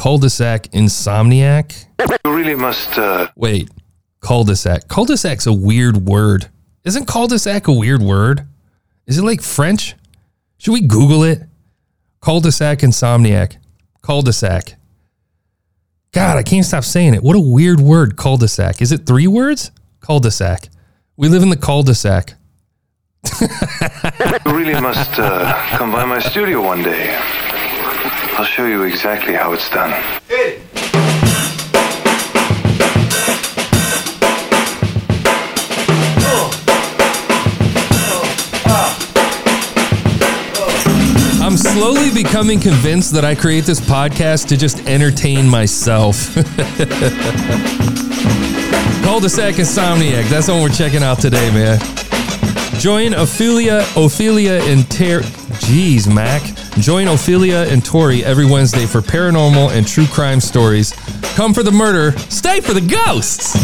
cul-de-sac insomniac. You really must, uh, Wait, cul-de-sac. Cul-de-sac's a weird word. Isn't cul-de-sac a weird word? Is it like French? Should we Google it? Cul-de-sac insomniac. Cul-de-sac. God, I can't stop saying it. What a weird word, cul-de-sac. Is it three words? Cul-de-sac. We live in the cul-de-sac. you really must, uh, come by my studio one day. I'll show you exactly how it's done. I'm slowly becoming convinced that I create this podcast to just entertain myself. Cul-de-sac Insomniac. That's the one we're checking out today, man. Join Ophelia, Ophelia and Ter. Jeez, Mac. Join Ophelia and Tori every Wednesday for paranormal and true crime stories. Come for the murder, stay for the ghosts.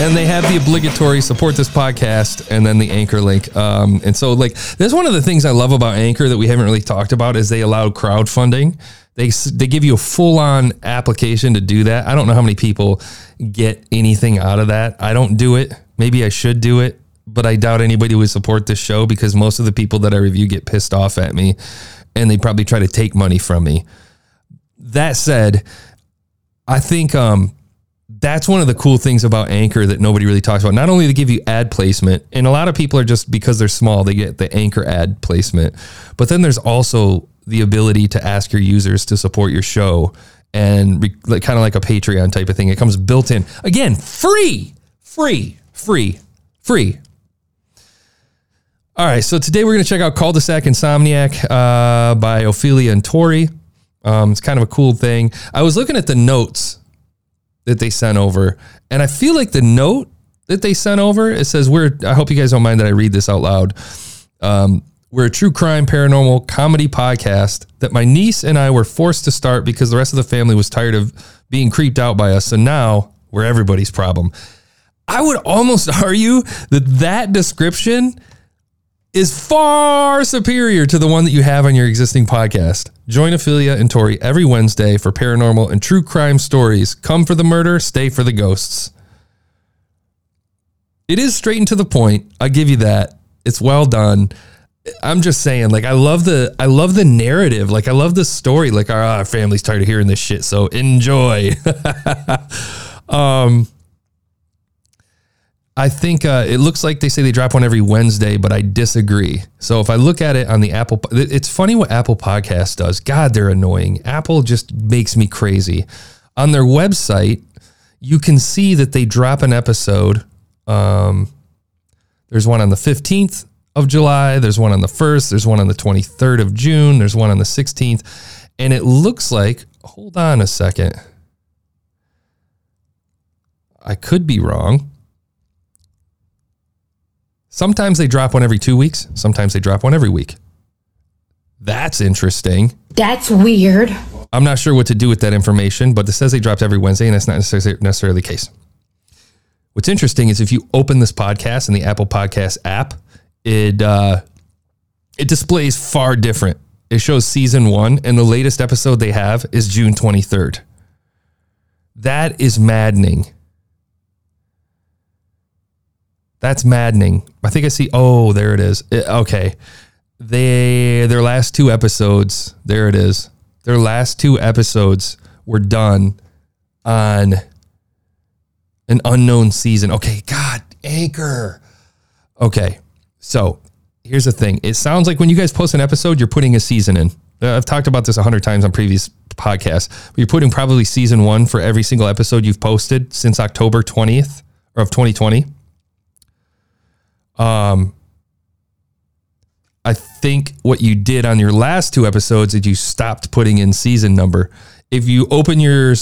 and they have the obligatory support this podcast and then the anchor link um, and so like that's one of the things i love about anchor that we haven't really talked about is they allow crowdfunding they, they give you a full-on application to do that. I don't know how many people get anything out of that. I don't do it. Maybe i should do it but i doubt anybody would support this show because most of the people that i review get pissed off at me and they probably try to take money from me. That said i think um, that's one of the cool things about Anchor that nobody really talks about. Not only they give you ad placement, and a lot of people are just because they're small, they get the Anchor ad placement, but then there's also the ability to ask your users to support your show and re, like kind of like a Patreon type of thing. It comes built in. Again, free, free, free, free. All right, so today we're going to check out Cul-de-sac Insomniac uh, by Ophelia and Tori. Um, it's kind of a cool thing. I was looking at the notes that they sent over. And I feel like the note that they sent over, it says, We're, I hope you guys don't mind that I read this out loud. Um, we're a true crime paranormal comedy podcast that my niece and I were forced to start because the rest of the family was tired of being creeped out by us. So now we're everybody's problem. I would almost argue that that description is far superior to the one that you have on your existing podcast. Join Ophelia and Tori every Wednesday for paranormal and true crime stories. Come for the murder, stay for the ghosts. It is straight and to the point. I give you that. It's well done. I'm just saying, like, I love the I love the narrative. Like, I love the story. Like, our, our family's tired of hearing this shit, so enjoy. um I think uh, it looks like they say they drop one every Wednesday, but I disagree. So if I look at it on the Apple, it's funny what Apple Podcast does. God, they're annoying. Apple just makes me crazy. On their website, you can see that they drop an episode. Um, there's one on the 15th of July. There's one on the 1st. There's one on the 23rd of June. There's one on the 16th. And it looks like, hold on a second. I could be wrong. Sometimes they drop one every two weeks. Sometimes they drop one every week. That's interesting. That's weird. I'm not sure what to do with that information, but it says they dropped every Wednesday, and that's not necessarily the case. What's interesting is if you open this podcast in the Apple Podcast app, it uh, it displays far different. It shows season one, and the latest episode they have is June 23rd. That is maddening. That's maddening. I think I see. Oh, there it is. It, okay, they their last two episodes. There it is. Their last two episodes were done on an unknown season. Okay, God, Anchor. Okay, so here's the thing. It sounds like when you guys post an episode, you're putting a season in. Uh, I've talked about this a hundred times on previous podcasts. But you're putting probably season one for every single episode you've posted since October 20th or of 2020. Um, I think what you did on your last two episodes is you stopped putting in season number. If you open your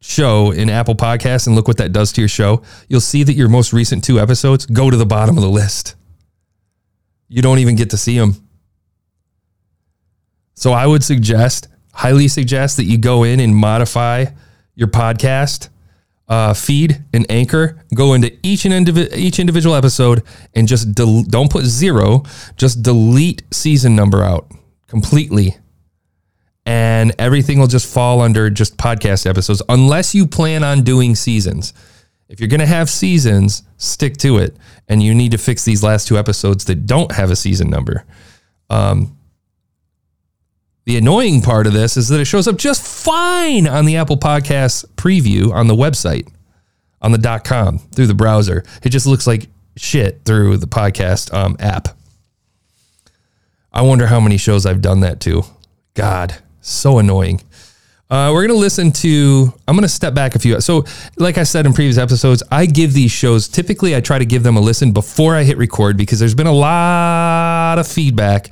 show in Apple Podcasts and look what that does to your show, you'll see that your most recent two episodes go to the bottom of the list. You don't even get to see them. So I would suggest, highly suggest that you go in and modify your podcast uh, feed and anchor, go into each and indivi- each individual episode and just del- don't put zero, just delete season number out completely. And everything will just fall under just podcast episodes unless you plan on doing seasons. If you're going to have seasons, stick to it. And you need to fix these last two episodes that don't have a season number. Um, the annoying part of this is that it shows up just fine on the Apple Podcasts preview on the website, on the .com through the browser. It just looks like shit through the podcast um, app. I wonder how many shows I've done that to. God, so annoying. Uh, we're going to listen to, I'm going to step back a few. So, like I said in previous episodes, I give these shows, typically I try to give them a listen before I hit record because there's been a lot of feedback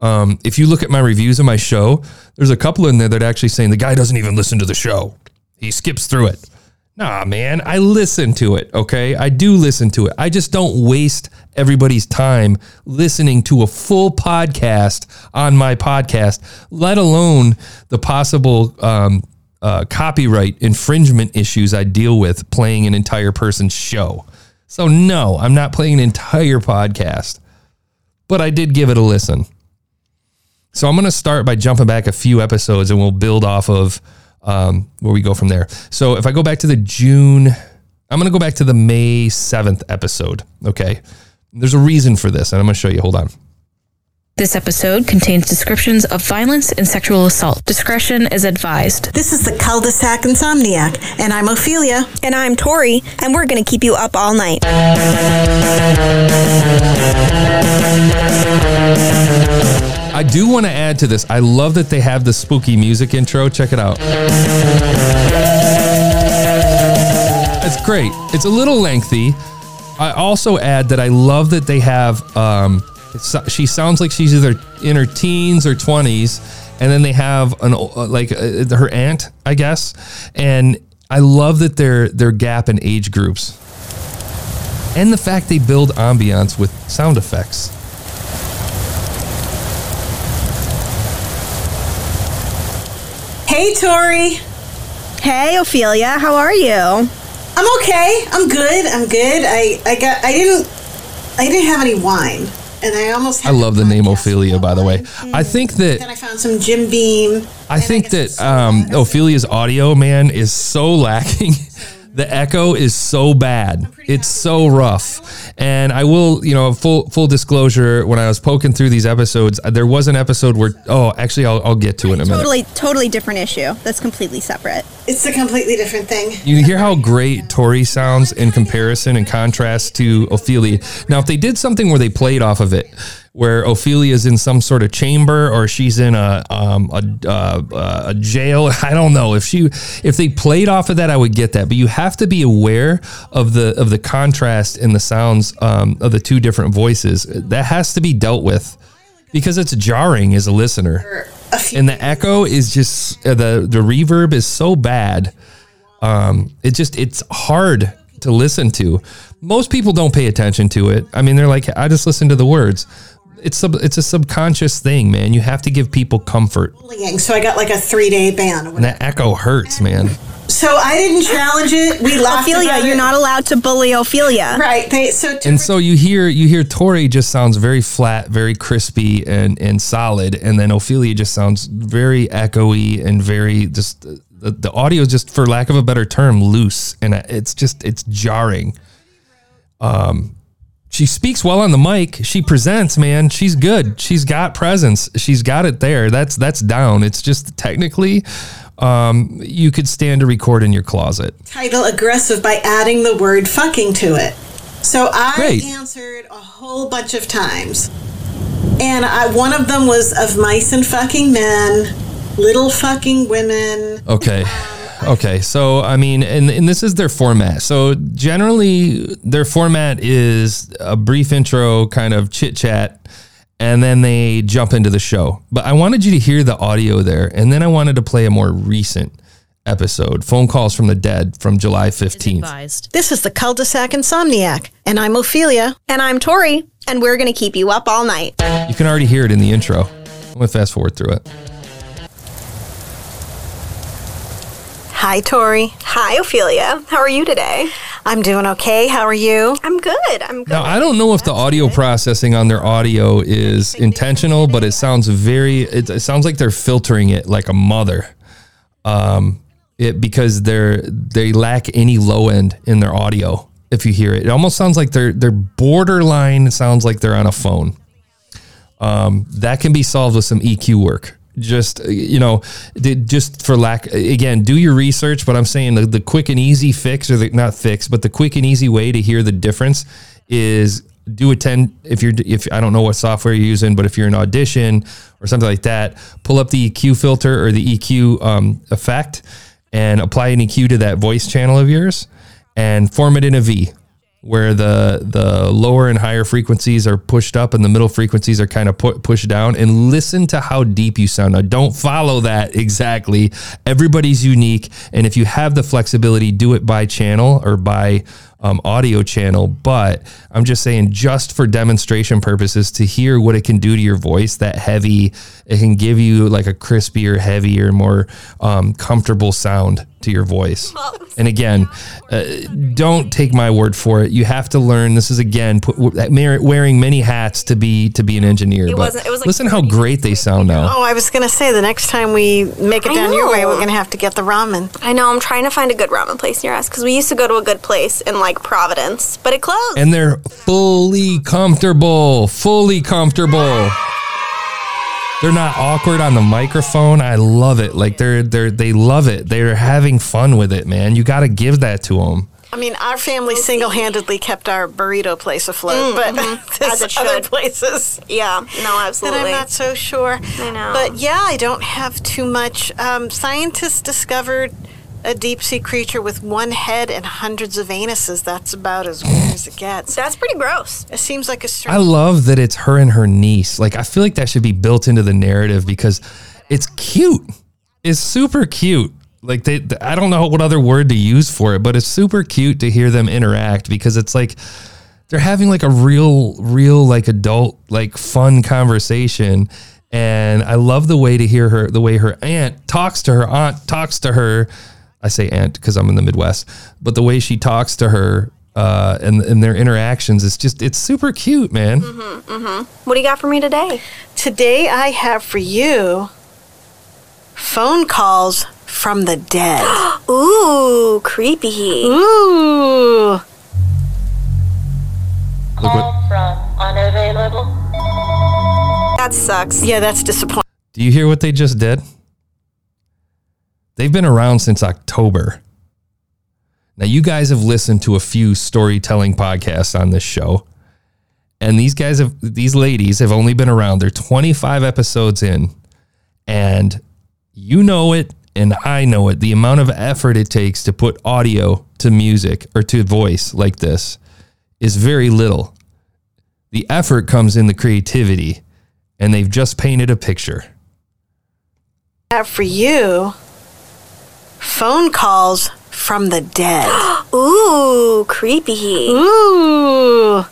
um, if you look at my reviews of my show, there's a couple in there that are actually saying the guy doesn't even listen to the show. He skips through it. Nah, man, I listen to it. Okay. I do listen to it. I just don't waste everybody's time listening to a full podcast on my podcast, let alone the possible um, uh, copyright infringement issues I deal with playing an entire person's show. So, no, I'm not playing an entire podcast, but I did give it a listen. So I'm going to start by jumping back a few episodes and we'll build off of um, where we go from there. So if I go back to the June, I'm going to go back to the May 7th episode. Okay. There's a reason for this, and I'm going to show you. Hold on. This episode contains descriptions of violence and sexual assault. Discretion is advised. This is the cul-de-sac insomniac, and I'm Ophelia. And I'm Tori, and we're going to keep you up all night. I do want to add to this. I love that they have the spooky music intro. Check it out. It's great. It's a little lengthy. I also add that I love that they have. Um, she sounds like she's either in her teens or twenties, and then they have an uh, like uh, her aunt, I guess, and I love that they're they're gap in age groups, and the fact they build ambiance with sound effects. Hey, Tori. Hey, Ophelia. How are you? I'm okay. I'm good. I'm good. I, I got. I didn't. I didn't have any wine, and I almost. I love the name Ophelia, by the way. I think that. Then I found some Jim Beam. I think that um, Ophelia's audio, man, is so lacking. the echo is so bad. It's so rough. And I will, you know, full full disclosure, when I was poking through these episodes, uh, there was an episode where oh, actually I'll, I'll get to it in a minute. Totally totally different issue. That's completely separate. It's a completely different thing. You hear how great Tori sounds in comparison and contrast to Ophelia. Now, if they did something where they played off of it, where Ophelia's in some sort of chamber or she's in a um, a, uh, a jail. I don't know if she if they played off of that, I would get that. But you have to be aware of the of the contrast in the sounds um, of the two different voices. That has to be dealt with because it's jarring as a listener. And the echo is just uh, the the reverb is so bad. Um, it just it's hard to listen to. Most people don't pay attention to it. I mean, they're like, I just listen to the words it's sub, it's a subconscious thing, man. You have to give people comfort. So I got like a three day ban. And that echo hurts, man. So I didn't challenge it. We laughed. Ophelia, you're it. not allowed to bully Ophelia. Right. They, so and so you hear you hear Tori just sounds very flat, very crispy and and solid, and then Ophelia just sounds very echoey and very just the, the audio is just for lack of a better term loose, and it's just it's jarring. Um, she speaks well on the mic. She presents, man. She's good. She's got presence. She's got it there. That's that's down. It's just technically um, you could stand to record in your closet. Title aggressive by adding the word fucking to it. So I Great. answered a whole bunch of times. And I, one of them was of mice and fucking men, little fucking women. Okay. Okay, so I mean, and, and this is their format. So generally, their format is a brief intro, kind of chit chat, and then they jump into the show. But I wanted you to hear the audio there, and then I wanted to play a more recent episode phone calls from the dead from July 15th. This is the cul de sac insomniac, and I'm Ophelia. And I'm Tori, and we're going to keep you up all night. You can already hear it in the intro. I'm going to fast forward through it. Hi, Tori. Hi, Ophelia. How are you today? I'm doing okay. How are you? I'm good. I'm good. Now, I don't know if the audio processing on their audio is intentional, but it sounds very, it, it sounds like they're filtering it like a mother. Um, it because they're they lack any low end in their audio. If you hear it, it almost sounds like they're they're borderline. Sounds like they're on a phone. Um, that can be solved with some EQ work. Just uh, you know, just for lack again, do your research. But I'm saying the, the quick and easy fix, or the not fix, but the quick and easy way to hear the difference is do a 10 if you're if I don't know what software you're using, but if you're in Audition or something like that, pull up the EQ filter or the EQ um, effect and apply an EQ to that voice channel of yours and form it in a V where the the lower and higher frequencies are pushed up and the middle frequencies are kind of pu- pushed down and listen to how deep you sound. Now don't follow that exactly. Everybody's unique and if you have the flexibility do it by channel or by um, audio channel, but I'm just saying, just for demonstration purposes, to hear what it can do to your voice, that heavy, it can give you like a crispier, heavier, more um, comfortable sound to your voice. And again, uh, don't take my word for it. You have to learn. This is again put, wearing many hats to be to be an engineer. but wasn't- it was like listen how great they sound now. Oh, I was going to say the next time we make it down your way, we're going to have to get the ramen. I know. I'm trying to find a good ramen place near us because we used to go to a good place in like Providence, but it closed. and they're fully comfortable, fully comfortable. They're not awkward on the microphone. I love it. Like they're they're they love it. They're having fun with it, man. You got to give that to them. I mean, our family single-handedly kept our burrito place afloat, but As there's it other should. places yeah. No, that absolutely. I'm not so sure. I know. But yeah, I don't have too much. Um, scientists discovered a deep sea creature with one head and hundreds of anuses. That's about as weird as it gets. That's pretty gross. It seems like a I strange. love that it's her and her niece. Like I feel like that should be built into the narrative because it's cute. It's super cute. Like they, I don't know what other word to use for it, but it's super cute to hear them interact because it's like they're having like a real, real like adult, like fun conversation. And I love the way to hear her, the way her aunt talks to her aunt, talks to her. I say aunt because I'm in the Midwest, but the way she talks to her uh, and, and their interactions, it's just, it's super cute, man. What do you got for me today? Today I have for you phone calls from the dead. Ooh, creepy. Ooh. Look what, Call from unavailable. That sucks. Yeah, that's disappointing. do you hear what they just did? They've been around since October. Now, you guys have listened to a few storytelling podcasts on this show. And these guys have, these ladies have only been around. They're 25 episodes in. And you know it, and I know it. The amount of effort it takes to put audio to music or to voice like this is very little. The effort comes in the creativity, and they've just painted a picture. Have for you phone calls from the dead. Ooh, creepy. Ooh.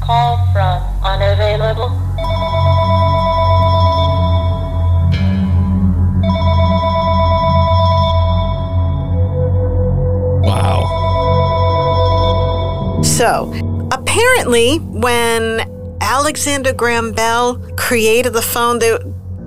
Call from unavailable. Wow. So, apparently, when Alexander Graham Bell created the phone, they,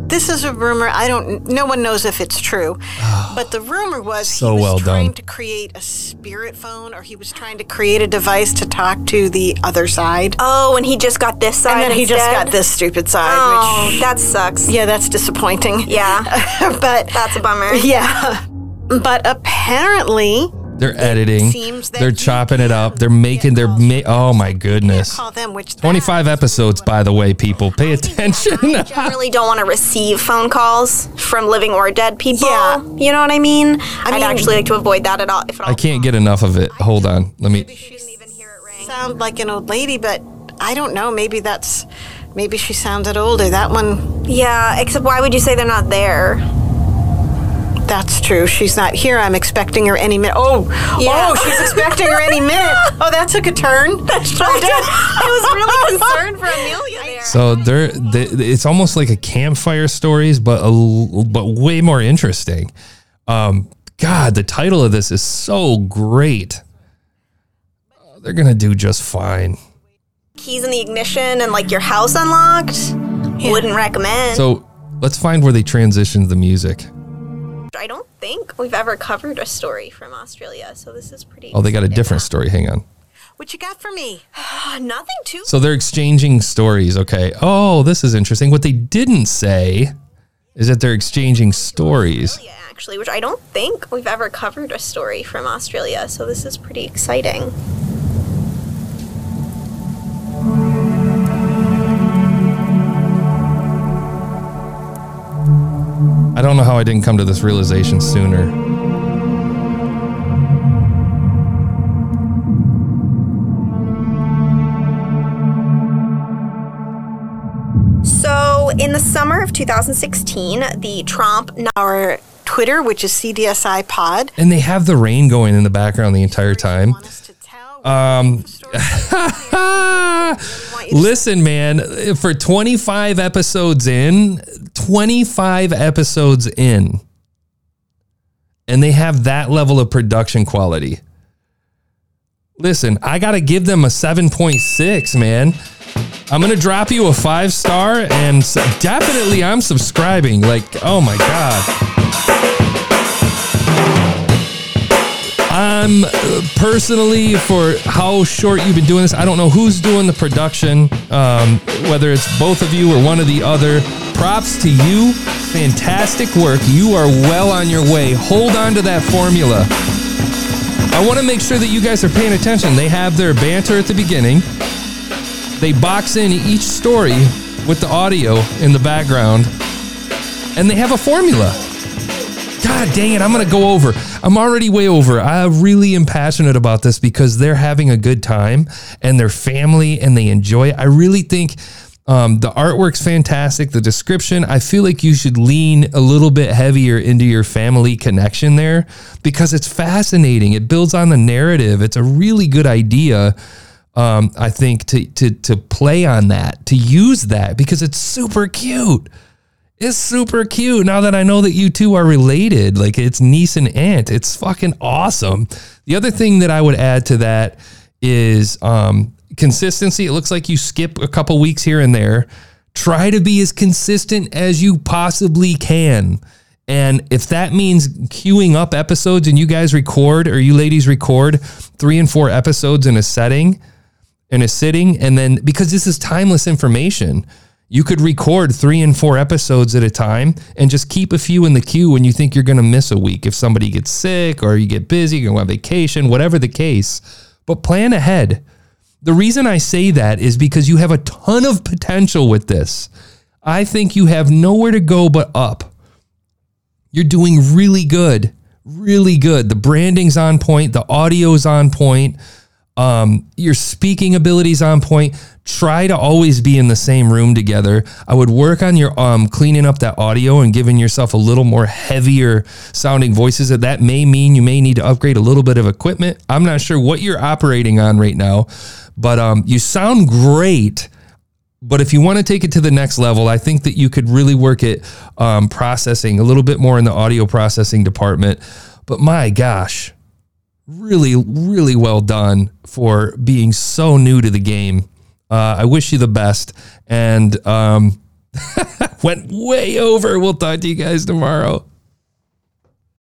this is a rumor. I don't. No one knows if it's true, but the rumor was So he was well trying done. to create a spirit phone, or he was trying to create a device to talk to the other side, Oh, and he just got this side. and then he just instead? got this stupid side. Oh, which, that sucks. yeah, that's disappointing. Yeah, but that's a bummer. yeah, but apparently. They're editing. seems that They're chopping it up. They're making. get They're ma- Oh my goodness. call them, which 25 episodes, by the way, people. Pay attention. I generally don't want to receive phone calls from living or dead people. Yeah. You know what I mean? I would mean- actually like to avoid that at all. If at all I can't get enough of it. Hold on. Let me. Shouldn't even hear it ring. sound like an old lady, but I don't know. Maybe that's maybe she sounded older. That one, Yeah, except why would you say they're not there? That's true. She's not here. I'm expecting her any minute. Oh, Yeah. oh, she's expecting her any minute. Oh, that took a turn. That's true. I was really concerned for Amelia there. So they're, they, it's almost like a campfire stories, but a, l- but way more interesting. Um, God, the title of this is so great. Uh, They're gonna do just fine. Keys in the ignition and like your house unlocked. Wouldn't recommend. So let's find where they transitioned the music. I don't think we've ever covered a story from Australia, so this is pretty. Oh, they got a different story. Hang on. What you got for me? Nothing too. So they're exchanging stories. Okay. Oh, this is interesting. What they didn't say is that they're exchanging stories. Yeah, actually, which I don't think we've ever covered a story from Australia, so this is pretty exciting. I don't know how I didn't come to this realization sooner. So, in the summer of 2016, the Trump Our Twitter, which is CDSI Pod. And they have the rain going in the background the entire time. Want us to tell? Um, Listen, man, for 25 episodes in, 25 episodes in, and they have that level of production quality. Listen, I got to give them a 7.6, man. I'm going to drop you a five star, and definitely I'm subscribing. Like, oh my God. I'm uh, personally for how short you've been doing this. I don't know who's doing the production, um, whether it's both of you or one or the other. Props to you. Fantastic work. You are well on your way. Hold on to that formula. I want to make sure that you guys are paying attention. They have their banter at the beginning. They box in each story with the audio in the background, and they have a formula. God dang it, I'm going to go over. I'm already way over. I really am passionate about this because they're having a good time and their family and they enjoy it. I really think um, the artwork's fantastic. The description, I feel like you should lean a little bit heavier into your family connection there because it's fascinating. It builds on the narrative. It's a really good idea. Um, I think to to to play on that, to use that because it's super cute. It's super cute now that I know that you two are related. Like it's niece and aunt. It's fucking awesome. The other thing that I would add to that is um, consistency. It looks like you skip a couple weeks here and there. Try to be as consistent as you possibly can. And if that means queuing up episodes and you guys record or you ladies record three and four episodes in a setting, in a sitting, and then because this is timeless information, you could record three and four episodes at a time and just keep a few in the queue when you think you're going to miss a week. If somebody gets sick or you get busy, you're going on vacation, whatever the case, but plan ahead. The reason I say that is because you have a ton of potential with this. I think you have nowhere to go but up. You're doing really good, really good. The branding's on point, the audio's on point, um, your speaking abilities on point. Try to always be in the same room together. I would work on your um, cleaning up that audio and giving yourself a little more heavier sounding voices. That that may mean you may need to upgrade a little bit of equipment. I'm not sure what you're operating on right now, but um, you sound great. But if you want to take it to the next level, I think that you could really work at um, processing a little bit more in the audio processing department. But my gosh, really, really well done for being so new to the game. Uh, I wish you the best. And um, went way over. We'll talk to you guys tomorrow.